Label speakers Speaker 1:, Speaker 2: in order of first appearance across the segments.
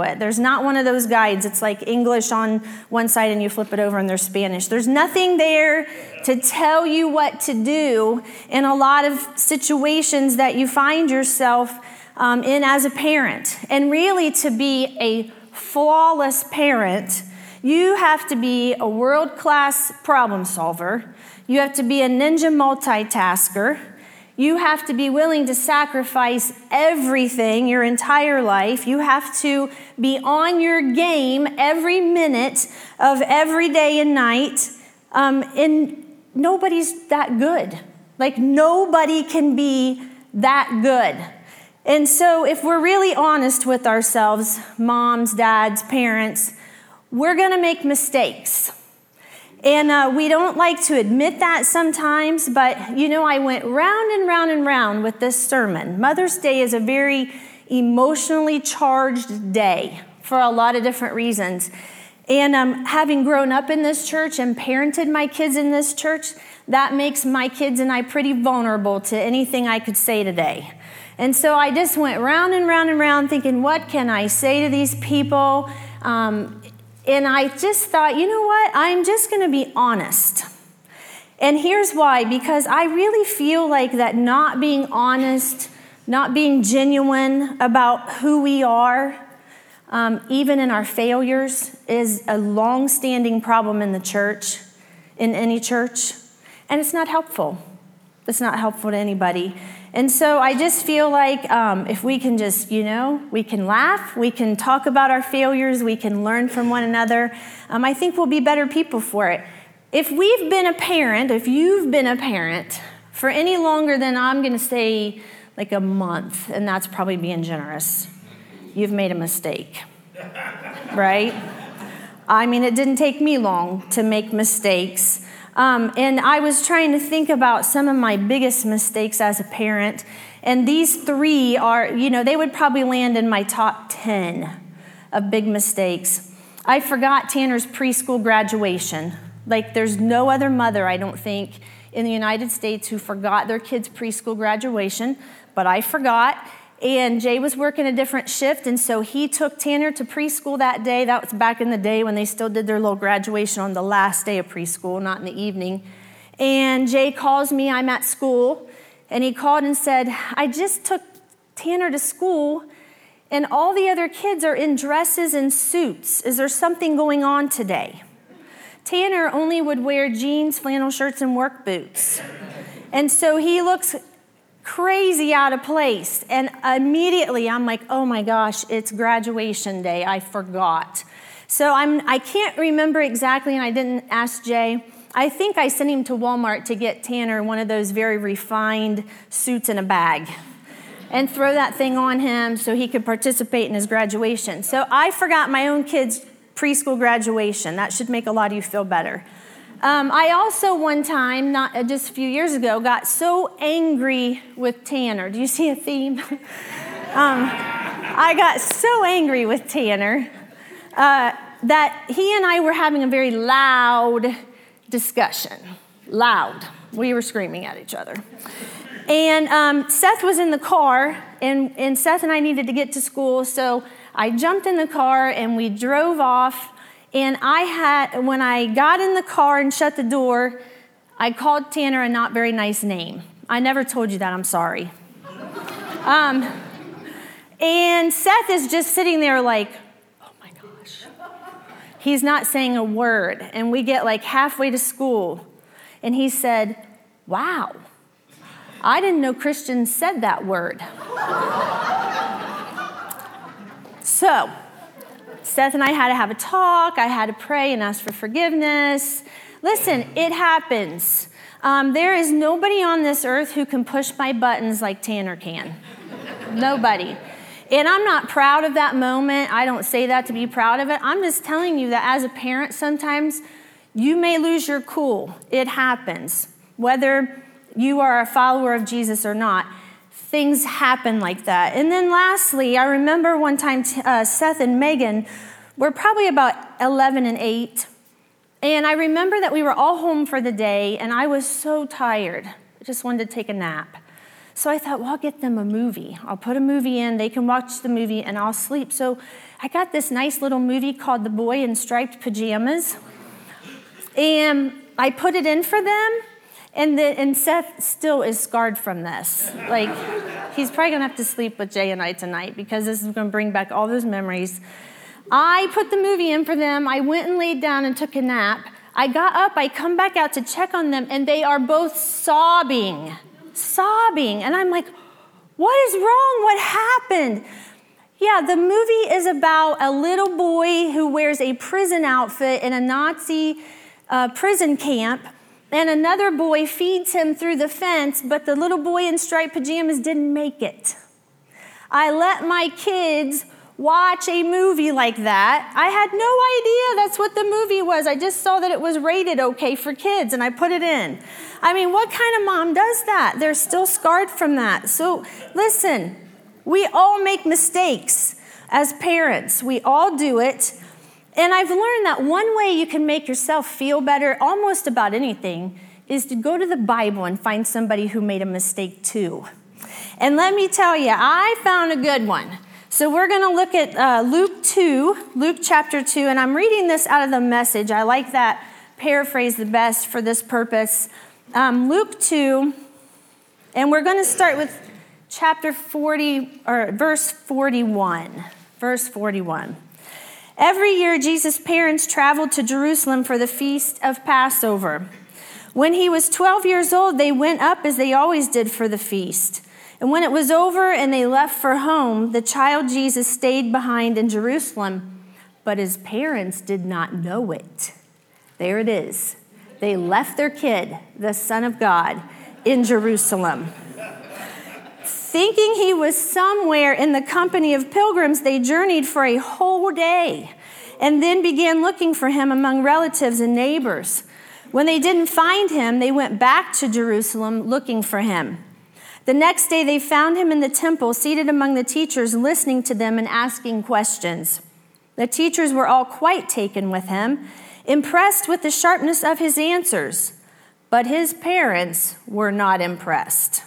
Speaker 1: it. There's not one of those guides. It's like English on one side and you flip it over and there's Spanish. There's nothing there to tell you what to do in a lot of situations that you find yourself um, in as a parent. And really, to be a flawless parent, you have to be a world class problem solver, you have to be a ninja multitasker. You have to be willing to sacrifice everything your entire life. You have to be on your game every minute of every day and night. Um, and nobody's that good. Like, nobody can be that good. And so, if we're really honest with ourselves, moms, dads, parents, we're gonna make mistakes. And uh, we don't like to admit that sometimes, but you know, I went round and round and round with this sermon. Mother's Day is a very emotionally charged day for a lot of different reasons. And um, having grown up in this church and parented my kids in this church, that makes my kids and I pretty vulnerable to anything I could say today. And so I just went round and round and round thinking, what can I say to these people? Um, and I just thought, you know what? I'm just going to be honest. And here's why because I really feel like that not being honest, not being genuine about who we are, um, even in our failures, is a long standing problem in the church, in any church. And it's not helpful. It's not helpful to anybody. And so I just feel like um, if we can just, you know, we can laugh, we can talk about our failures, we can learn from one another, um, I think we'll be better people for it. If we've been a parent, if you've been a parent for any longer than I'm going to say like a month, and that's probably being generous, you've made a mistake, right? I mean, it didn't take me long to make mistakes. Um, and I was trying to think about some of my biggest mistakes as a parent. And these three are, you know, they would probably land in my top 10 of big mistakes. I forgot Tanner's preschool graduation. Like, there's no other mother, I don't think, in the United States who forgot their kid's preschool graduation, but I forgot. And Jay was working a different shift, and so he took Tanner to preschool that day. That was back in the day when they still did their little graduation on the last day of preschool, not in the evening. And Jay calls me, I'm at school, and he called and said, I just took Tanner to school, and all the other kids are in dresses and suits. Is there something going on today? Tanner only would wear jeans, flannel shirts, and work boots. And so he looks crazy out of place. And immediately I'm like, oh my gosh, it's graduation day. I forgot. So I'm, I can't remember exactly, and I didn't ask Jay. I think I sent him to Walmart to get Tanner one of those very refined suits in a bag and throw that thing on him so he could participate in his graduation. So I forgot my own kid's preschool graduation. That should make a lot of you feel better. Um, I also, one time, not uh, just a few years ago, got so angry with Tanner. Do you see a theme? um, I got so angry with Tanner uh, that he and I were having a very loud discussion. Loud. We were screaming at each other. And um, Seth was in the car, and, and Seth and I needed to get to school, so I jumped in the car and we drove off and I had, when I got in the car and shut the door, I called Tanner a not very nice name. I never told you that, I'm sorry. Um, and Seth is just sitting there like, oh my gosh. He's not saying a word. And we get like halfway to school, and he said, wow, I didn't know Christians said that word. so, Seth and I had to have a talk. I had to pray and ask for forgiveness. Listen, it happens. Um, there is nobody on this earth who can push my buttons like Tanner can. nobody. And I'm not proud of that moment. I don't say that to be proud of it. I'm just telling you that as a parent, sometimes you may lose your cool. It happens. Whether you are a follower of Jesus or not, things happen like that. And then lastly, I remember one time uh, Seth and Megan were probably about 11 and 8. And I remember that we were all home for the day, and I was so tired. I just wanted to take a nap. So I thought, well, I'll get them a movie. I'll put a movie in, they can watch the movie, and I'll sleep. So I got this nice little movie called The Boy in Striped Pajamas. And I put it in for them. And, the, and Seth still is scarred from this. Like, he's probably gonna have to sleep with Jay and I tonight because this is gonna bring back all those memories. I put the movie in for them. I went and laid down and took a nap. I got up, I come back out to check on them, and they are both sobbing, sobbing. And I'm like, what is wrong? What happened? Yeah, the movie is about a little boy who wears a prison outfit in a Nazi uh, prison camp and another boy feeds him through the fence, but the little boy in striped pajamas didn't make it. I let my kids watch a movie like that. I had no idea that's what the movie was. I just saw that it was rated okay for kids and I put it in. I mean, what kind of mom does that? They're still scarred from that. So, listen, we all make mistakes as parents, we all do it. And I've learned that one way you can make yourself feel better almost about anything is to go to the Bible and find somebody who made a mistake too. And let me tell you, I found a good one. So we're going to look at uh, Luke 2, Luke chapter 2, and I'm reading this out of the message. I like that paraphrase the best for this purpose. Um, Luke 2, and we're going to start with chapter 40, or verse 41. Verse 41. Every year, Jesus' parents traveled to Jerusalem for the feast of Passover. When he was 12 years old, they went up as they always did for the feast. And when it was over and they left for home, the child Jesus stayed behind in Jerusalem, but his parents did not know it. There it is. They left their kid, the Son of God, in Jerusalem. Thinking he was somewhere in the company of pilgrims, they journeyed for a whole day and then began looking for him among relatives and neighbors. When they didn't find him, they went back to Jerusalem looking for him. The next day, they found him in the temple, seated among the teachers, listening to them and asking questions. The teachers were all quite taken with him, impressed with the sharpness of his answers, but his parents were not impressed.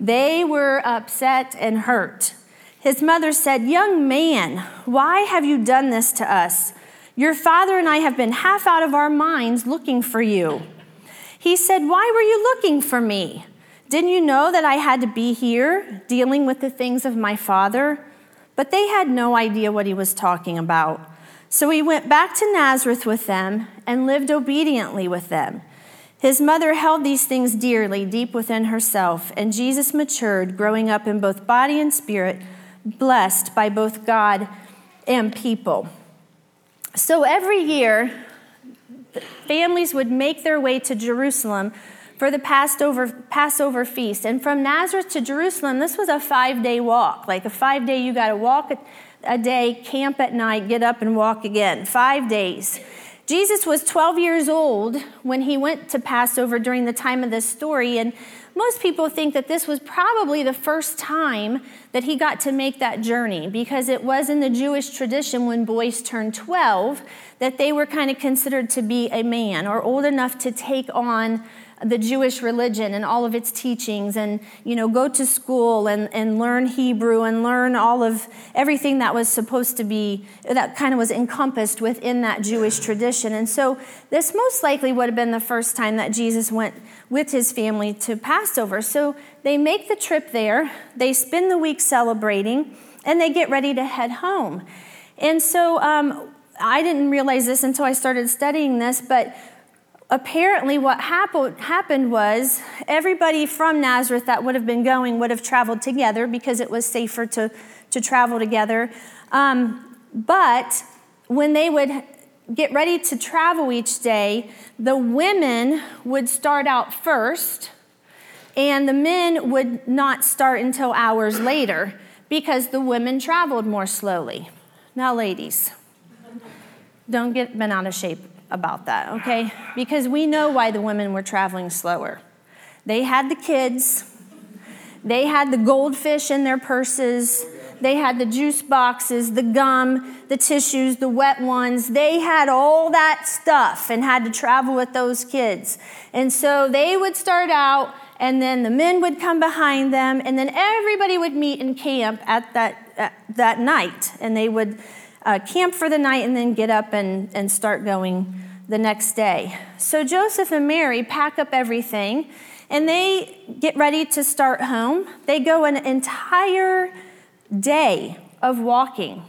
Speaker 1: They were upset and hurt. His mother said, Young man, why have you done this to us? Your father and I have been half out of our minds looking for you. He said, Why were you looking for me? Didn't you know that I had to be here dealing with the things of my father? But they had no idea what he was talking about. So he went back to Nazareth with them and lived obediently with them. His mother held these things dearly deep within herself, and Jesus matured, growing up in both body and spirit, blessed by both God and people. So every year, families would make their way to Jerusalem for the Passover, Passover feast. And from Nazareth to Jerusalem, this was a five day walk. Like a five day, you got to walk a, a day, camp at night, get up and walk again. Five days. Jesus was 12 years old when he went to Passover during the time of this story, and most people think that this was probably the first time that he got to make that journey because it was in the Jewish tradition when boys turned 12 that they were kind of considered to be a man or old enough to take on the Jewish religion and all of its teachings and, you know, go to school and, and learn Hebrew and learn all of everything that was supposed to be, that kind of was encompassed within that Jewish tradition. And so this most likely would have been the first time that Jesus went with his family to Passover. So they make the trip there, they spend the week celebrating, and they get ready to head home. And so um, I didn't realize this until I started studying this, but apparently what happened was everybody from Nazareth that would have been going would have traveled together because it was safer to, to travel together. Um, but when they would get ready to travel each day, the women would start out first, and the men would not start until hours later because the women traveled more slowly. Now, ladies, don't get bent out of shape about that, okay? Because we know why the women were traveling slower. They had the kids, they had the goldfish in their purses, they had the juice boxes, the gum, the tissues, the wet ones. They had all that stuff and had to travel with those kids. And so they would start out, and then the men would come behind them, and then everybody would meet in camp at that, at that night. And they would uh, camp for the night and then get up and, and start going the next day. So Joseph and Mary pack up everything and they get ready to start home. They go an entire day of walking.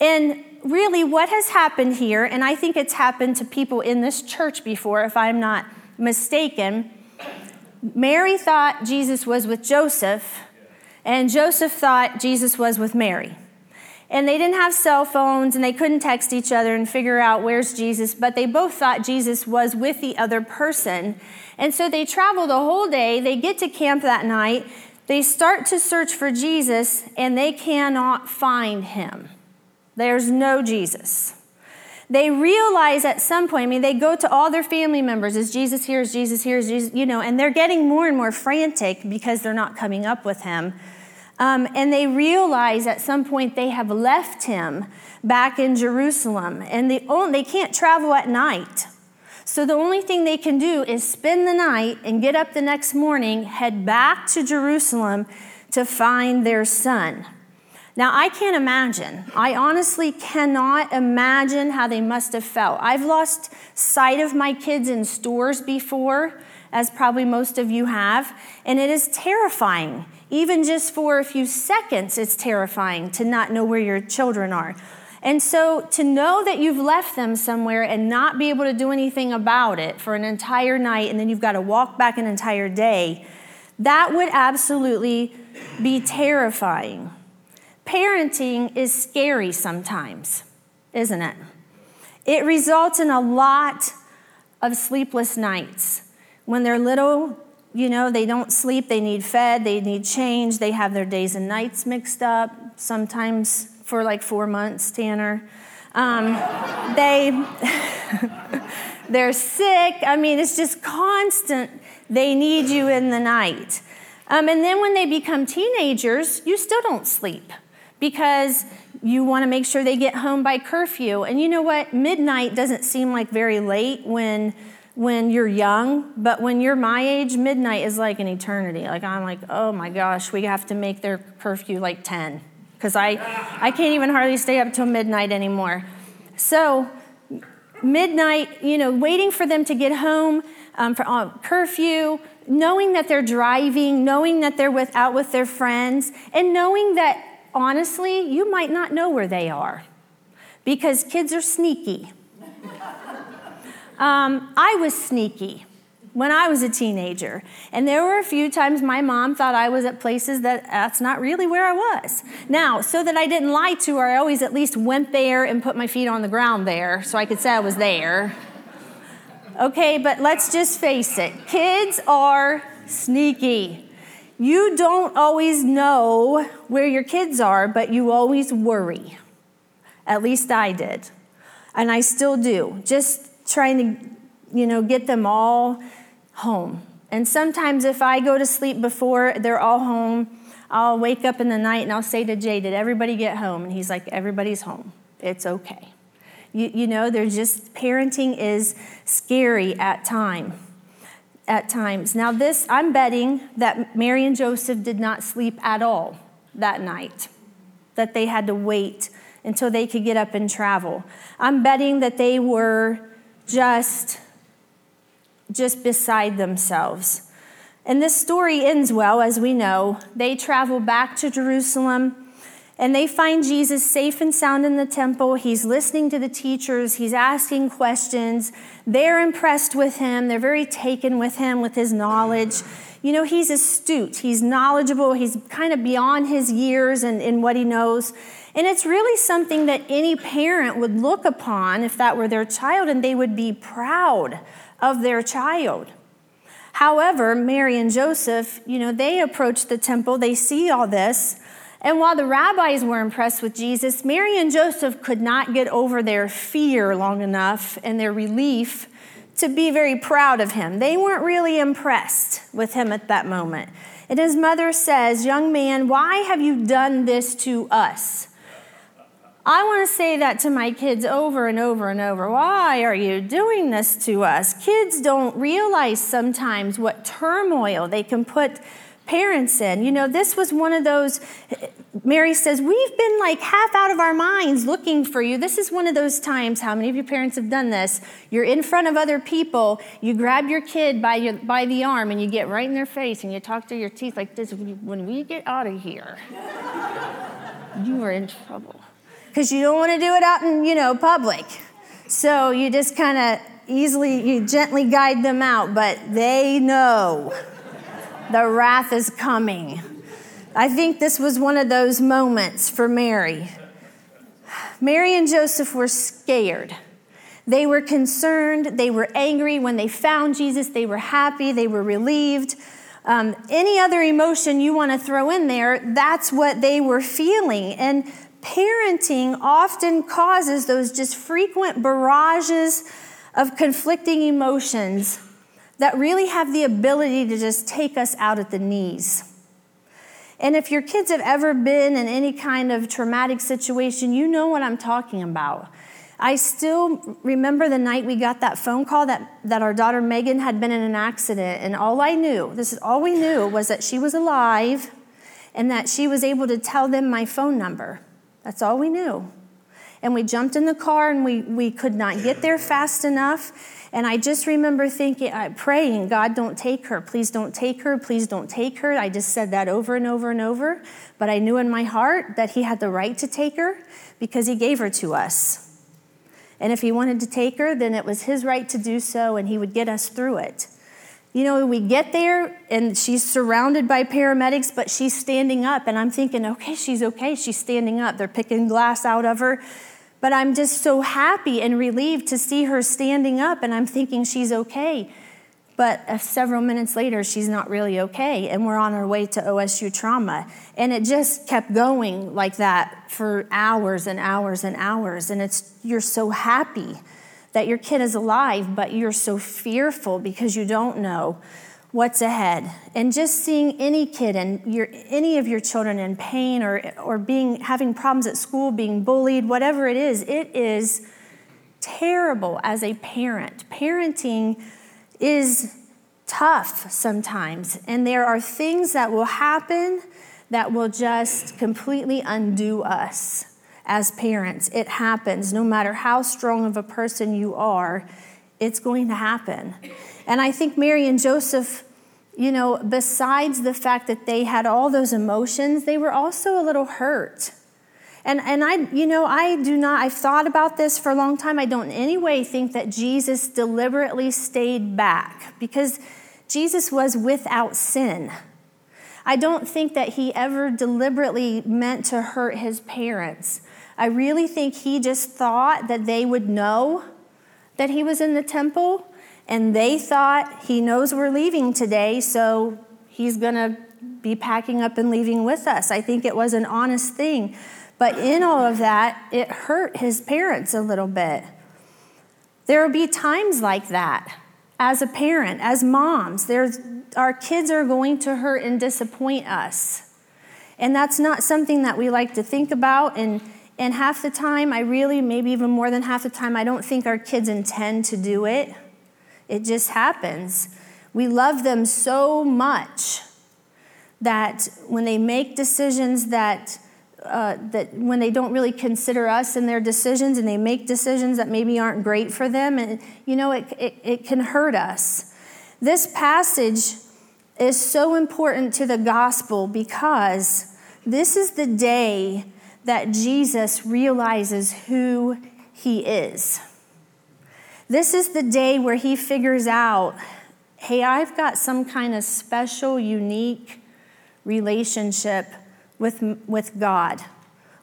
Speaker 1: And really, what has happened here, and I think it's happened to people in this church before, if I'm not mistaken, Mary thought Jesus was with Joseph, and Joseph thought Jesus was with Mary. And they didn't have cell phones and they couldn't text each other and figure out where's Jesus, but they both thought Jesus was with the other person. And so they travel the whole day. They get to camp that night. They start to search for Jesus and they cannot find him. There's no Jesus. They realize at some point, I mean, they go to all their family members, is Jesus here? Is Jesus here? Is Jesus, you know, and they're getting more and more frantic because they're not coming up with him. Um, and they realize at some point they have left him back in Jerusalem, and they, they can't travel at night. So the only thing they can do is spend the night and get up the next morning, head back to Jerusalem to find their son. Now, I can't imagine. I honestly cannot imagine how they must have felt. I've lost sight of my kids in stores before, as probably most of you have, and it is terrifying. Even just for a few seconds, it's terrifying to not know where your children are. And so to know that you've left them somewhere and not be able to do anything about it for an entire night, and then you've got to walk back an entire day, that would absolutely be terrifying. Parenting is scary sometimes, isn't it? It results in a lot of sleepless nights. When they're little, you know, they don't sleep, they need fed, they need change, they have their days and nights mixed up, sometimes for like four months, Tanner. Um, they, they're sick. I mean, it's just constant. They need you in the night. Um, and then when they become teenagers, you still don't sleep because you want to make sure they get home by curfew. And you know what? Midnight doesn't seem like very late when when you're young, but when you're my age, midnight is like an eternity. Like I'm like, oh my gosh, we have to make their curfew like 10 because I, I can't even hardly stay up till midnight anymore. So midnight, you know, waiting for them to get home um, for uh, curfew, knowing that they're driving, knowing that they're with, out with their friends, and knowing that honestly, you might not know where they are because kids are sneaky. Um, I was sneaky when I was a teenager. And there were a few times my mom thought I was at places that that's not really where I was. Now, so that I didn't lie to her, I always at least went there and put my feet on the ground there so I could say I was there. Okay, but let's just face it kids are sneaky. You don't always know where your kids are, but you always worry. At least I did. And I still do. Just trying to, you know, get them all home. And sometimes if I go to sleep before they're all home, I'll wake up in the night and I'll say to Jay, Did everybody get home? And he's like, Everybody's home. It's okay. You, you know, they're just, parenting is scary at time. At times. Now, this, I'm betting that Mary and Joseph did not sleep at all that night, that they had to wait until they could get up and travel. I'm betting that they were just just beside themselves. And this story ends well, as we know. They travel back to Jerusalem and they find Jesus safe and sound in the temple. He's listening to the teachers, he's asking questions. They're impressed with him, they're very taken with him, with his knowledge. You know, he's astute, he's knowledgeable, he's kind of beyond his years and in what he knows. And it's really something that any parent would look upon if that were their child, and they would be proud of their child. However, Mary and Joseph, you know, they approach the temple, they see all this. And while the rabbis were impressed with Jesus, Mary and Joseph could not get over their fear long enough and their relief to be very proud of him. They weren't really impressed with him at that moment. And his mother says, Young man, why have you done this to us? I want to say that to my kids over and over and over. Why are you doing this to us? Kids don't realize sometimes what turmoil they can put parents in. You know, this was one of those Mary says, We've been like half out of our minds looking for you. This is one of those times, how many of your parents have done this? You're in front of other people, you grab your kid by, your, by the arm, and you get right in their face, and you talk through your teeth like this When we get out of here, you are in trouble. Because you don't want to do it out in, you know, public. So you just kind of easily, you gently guide them out, but they know the wrath is coming. I think this was one of those moments for Mary. Mary and Joseph were scared. They were concerned. They were angry when they found Jesus. They were happy. They were relieved. Um, any other emotion you want to throw in there, that's what they were feeling. And parenting often causes those just frequent barrages of conflicting emotions that really have the ability to just take us out at the knees. And if your kids have ever been in any kind of traumatic situation, you know what I'm talking about. I still remember the night we got that phone call that, that our daughter Megan had been in an accident, and all I knew, this is all we knew, was that she was alive and that she was able to tell them my phone number. That's all we knew. And we jumped in the car and we, we could not get there fast enough. And I just remember thinking, uh, praying, God, don't take her. Please don't take her. Please don't take her. I just said that over and over and over. But I knew in my heart that He had the right to take her because He gave her to us. And if He wanted to take her, then it was His right to do so, and He would get us through it. You know, we get there and she's surrounded by paramedics, but she's standing up. And I'm thinking, okay, she's okay. She's standing up. They're picking glass out of her. But I'm just so happy and relieved to see her standing up, and I'm thinking she's okay. But uh, several minutes later, she's not really okay, and we're on our way to OSU trauma. And it just kept going like that for hours and hours and hours. And it's you're so happy that your kid is alive, but you're so fearful because you don't know what's ahead. And just seeing any kid and your, any of your children in pain or, or being, having problems at school, being bullied, whatever it is, it is terrible as a parent. Parenting is tough sometimes, and there are things that will happen that will just completely undo us as parents. It happens no matter how strong of a person you are, it's going to happen. And I think Mary and Joseph, you know, besides the fact that they had all those emotions, they were also a little hurt. And, and I, you know, I do not, I've thought about this for a long time. I don't in any way think that Jesus deliberately stayed back because Jesus was without sin. I don't think that he ever deliberately meant to hurt his parents. I really think he just thought that they would know that he was in the temple and they thought he knows we're leaving today, so he's going to be packing up and leaving with us. I think it was an honest thing. But in all of that, it hurt his parents a little bit. There will be times like that as a parent, as moms. There's, our kids are going to hurt and disappoint us. And that's not something that we like to think about. And, and half the time, I really, maybe even more than half the time, I don't think our kids intend to do it. It just happens. We love them so much that when they make decisions that uh, that when they don't really consider us in their decisions and they make decisions that maybe aren't great for them and you know it, it, it can hurt us this passage is so important to the gospel because this is the day that jesus realizes who he is this is the day where he figures out hey, I've got some kind of special, unique relationship with, with God,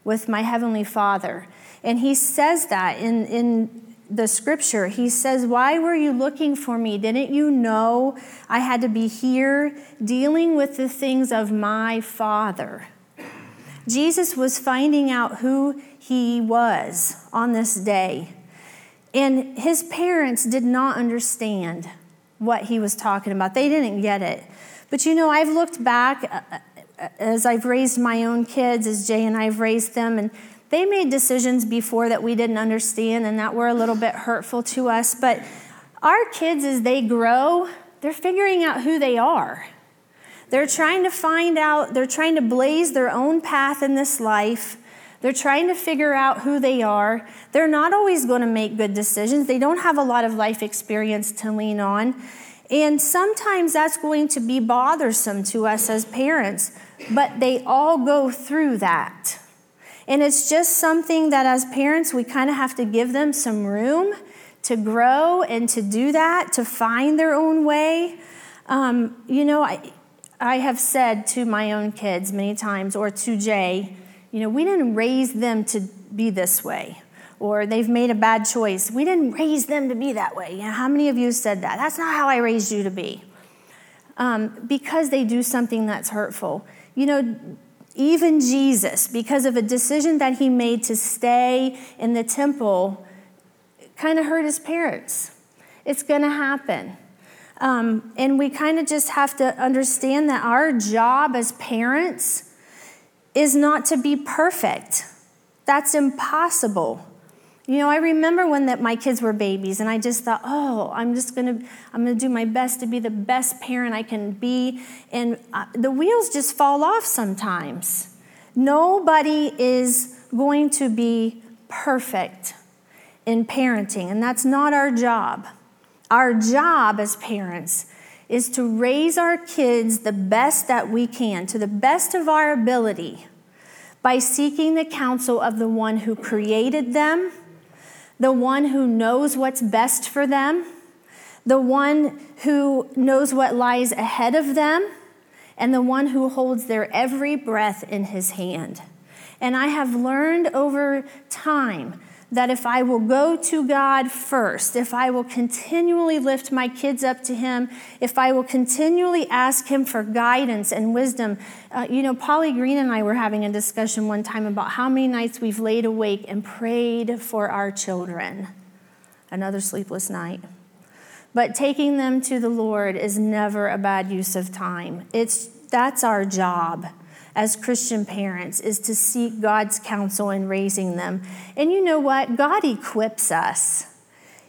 Speaker 1: with my Heavenly Father. And he says that in, in the scripture. He says, Why were you looking for me? Didn't you know I had to be here dealing with the things of my Father? Jesus was finding out who he was on this day. And his parents did not understand what he was talking about. They didn't get it. But you know, I've looked back uh, uh, as I've raised my own kids, as Jay and I've raised them, and they made decisions before that we didn't understand and that were a little bit hurtful to us. But our kids, as they grow, they're figuring out who they are. They're trying to find out, they're trying to blaze their own path in this life. They're trying to figure out who they are. They're not always going to make good decisions. They don't have a lot of life experience to lean on. And sometimes that's going to be bothersome to us as parents, but they all go through that. And it's just something that as parents, we kind of have to give them some room to grow and to do that, to find their own way. Um, you know, I, I have said to my own kids many times, or to Jay, you know, we didn't raise them to be this way, or they've made a bad choice. We didn't raise them to be that way. You know, how many of you said that? That's not how I raised you to be. Um, because they do something that's hurtful. You know, even Jesus, because of a decision that he made to stay in the temple, kind of hurt his parents. It's going to happen. Um, and we kind of just have to understand that our job as parents is not to be perfect. That's impossible. You know, I remember when that my kids were babies, and I just thought, oh, I'm just gonna, I'm gonna do my best to be the best parent I can be, and uh, the wheels just fall off sometimes. Nobody is going to be perfect in parenting, and that's not our job. Our job as parents is to raise our kids the best that we can, to the best of our ability, by seeking the counsel of the one who created them, the one who knows what's best for them, the one who knows what lies ahead of them, and the one who holds their every breath in his hand. And I have learned over time that if I will go to God first, if I will continually lift my kids up to Him, if I will continually ask Him for guidance and wisdom. Uh, you know, Polly Green and I were having a discussion one time about how many nights we've laid awake and prayed for our children. Another sleepless night. But taking them to the Lord is never a bad use of time. It's that's our job as Christian parents is to seek God's counsel in raising them. And you know what? God equips us.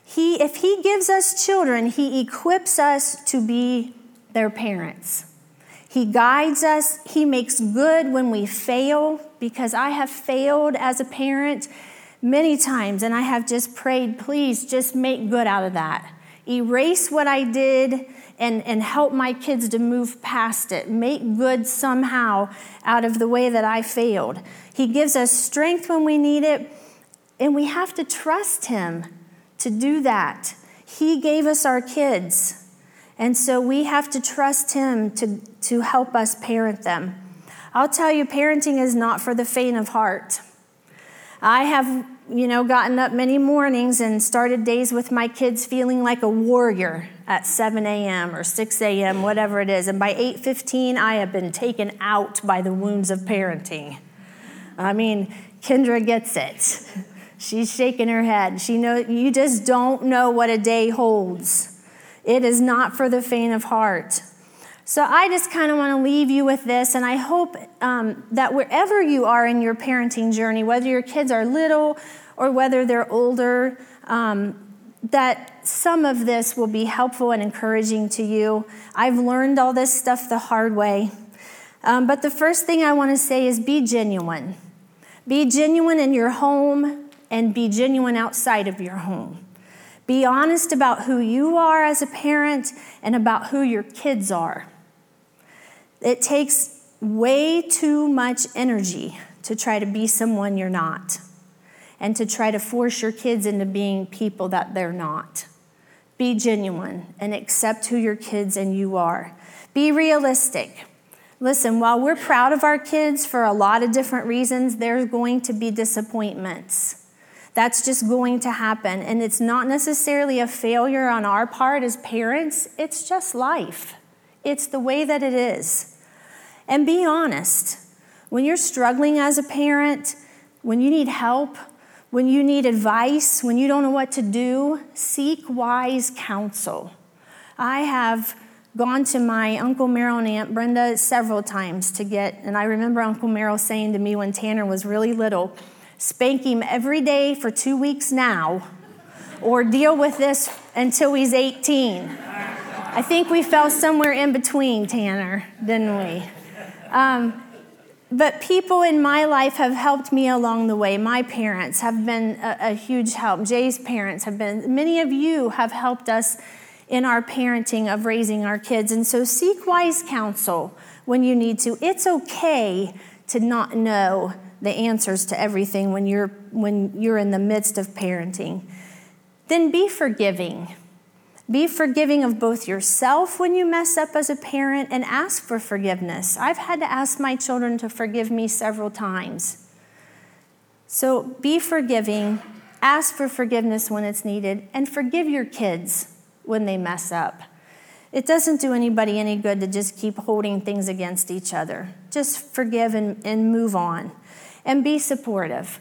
Speaker 1: He, if He gives us children, He equips us to be their parents. He guides us. He makes good when we fail, because I have failed as a parent many times, and I have just prayed, please just make good out of that. Erase what I did and, and help my kids to move past it, make good somehow out of the way that I failed. He gives us strength when we need it, and we have to trust Him to do that. He gave us our kids, and so we have to trust Him to, to help us parent them. I'll tell you, parenting is not for the faint of heart. I have you know, gotten up many mornings and started days with my kids feeling like a warrior at 7 a.m. or 6 a.m., whatever it is. And by 8:15, I have been taken out by the wounds of parenting. I mean, Kendra gets it. She's shaking her head. She knows you just don't know what a day holds. It is not for the faint of heart. So I just kind of want to leave you with this, and I hope um, that wherever you are in your parenting journey, whether your kids are little or whether they're older, um, that some of this will be helpful and encouraging to you. I've learned all this stuff the hard way. Um, but the first thing I want to say is be genuine. Be genuine in your home and be genuine outside of your home. Be honest about who you are as a parent and about who your kids are. It takes way too much energy to try to be someone you're not and to try to force your kids into being people that they're not. Be genuine and accept who your kids and you are. Be realistic. Listen, while we're proud of our kids for a lot of different reasons, there's going to be disappointments. That's just going to happen. And it's not necessarily a failure on our part as parents, it's just life. It's the way that it is. And be honest. When you're struggling as a parent, when you need help, when you need advice, when you don't know what to do, seek wise counsel. I have gone to my Uncle Merrill and Aunt Brenda several times to get, and I remember Uncle Merrill saying to me when Tanner was really little, spank him every day for two weeks now, or deal with this until he's 18. I think we fell somewhere in between, Tanner, didn't we? Um, but people in my life have helped me along the way. My parents have been a, a, huge help. Jay's parents have been, many of you have helped us in our parenting of raising our kids. And so seek wise counsel when you need to. It's okay to not know the answers to everything when you're, when you're in the midst of parenting. Then be forgiving. Be forgiving of both yourself when you mess up as a parent and ask for forgiveness. I've had to ask my children to forgive me several times. So be forgiving, ask for forgiveness when it's needed, and forgive your kids when they mess up. It doesn't do anybody any good to just keep holding things against each other. Just forgive and, and move on. And be supportive.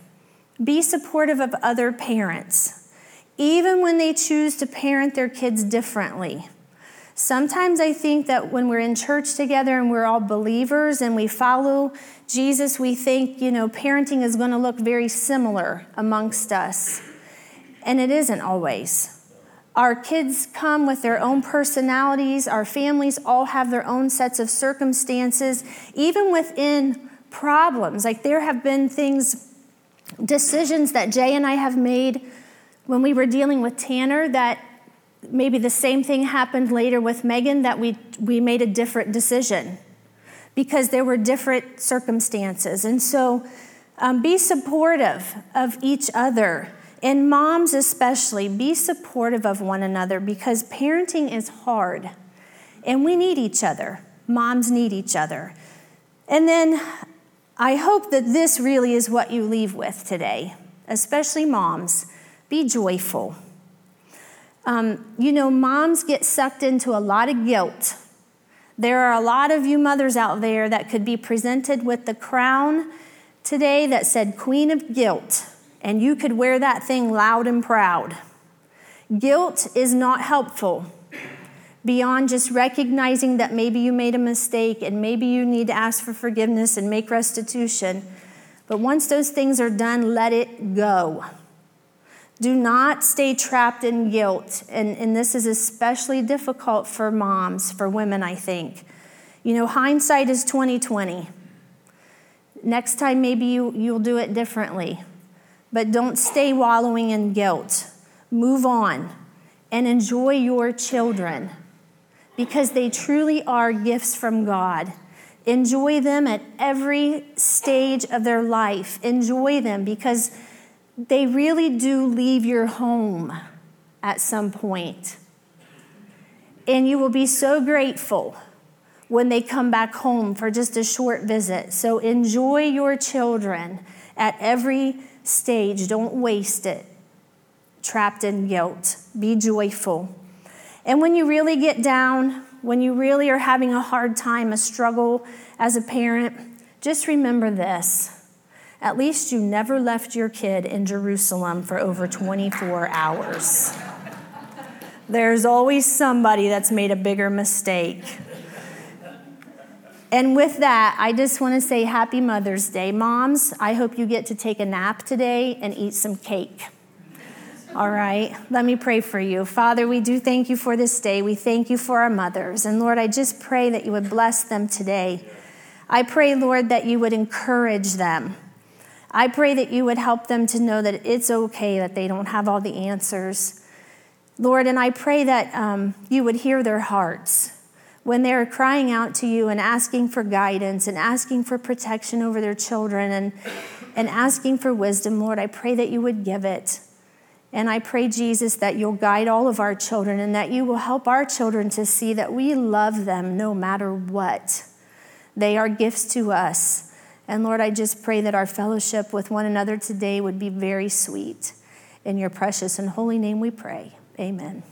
Speaker 1: Be supportive of other parents, even when they choose to parent their kids differently. Sometimes I think that when we're in church together and we're all believers and we follow Jesus, we think, you know, parenting is going to look very similar amongst us. And it isn't always. Our kids come with their own personalities. Our families all have their own sets of circumstances, even within problems. Like there have been things, decisions that Jay and I have made when we were dealing with Tanner that maybe the same thing happened later with Megan that we, we made a different decision because there were different circumstances. And so um, be supportive of each other and moms, especially, be supportive of one another because parenting is hard and we need each other. Moms need each other. And then I hope that this really is what you leave with today, especially moms. Be joyful. Um, you know, moms get sucked into a lot of guilt. There are a lot of you mothers out there that could be presented with the crown today that said Queen of Guilt and you could wear that thing loud and proud. Guilt is not helpful beyond just recognizing that maybe you made a mistake and maybe you need to ask for forgiveness and make restitution. But once those things are done, let it go. Do not stay trapped in guilt. And, and this is especially difficult for moms, for women, I think. You know, hindsight is 2020. Next time, maybe you, you'll do it differently. But don't stay wallowing in guilt. Move on and enjoy your children because they truly are gifts from God. Enjoy them at every stage of their life. Enjoy them because they really do leave your home at some point. And you will be so grateful when they come back home for just a short visit. So enjoy your children at every stage. Don't waste it. Trapped in guilt. Be joyful. And when you really get down, when you really are having a hard time, a struggle as a parent, just remember this. At least you never left your kid in Jerusalem for over 24 hours. There's always somebody that's made a bigger mistake. And with that, I just want to say happy Mother's Day. Moms, I hope you get to take a nap today and eat some cake. All right, let me pray for you. Father, we do thank you for this day. We thank you for our mothers. And Lord, I just pray that you would bless them today. I pray, Lord, that you would encourage them. I pray that you would help them to know that it's okay that they don't have all the answers. Lord, and I pray that um, you would hear their hearts when they're crying out to you and asking for guidance and asking for protection over their children and, and asking for wisdom, Lord, I pray that you would give it. And I pray, Jesus, that you'll guide all of our children and that you will help our children to see that we love them no matter what. They are gifts to us. And Lord, I just pray that our fellowship with one another today would be very sweet. In your precious and holy name we pray. Amen.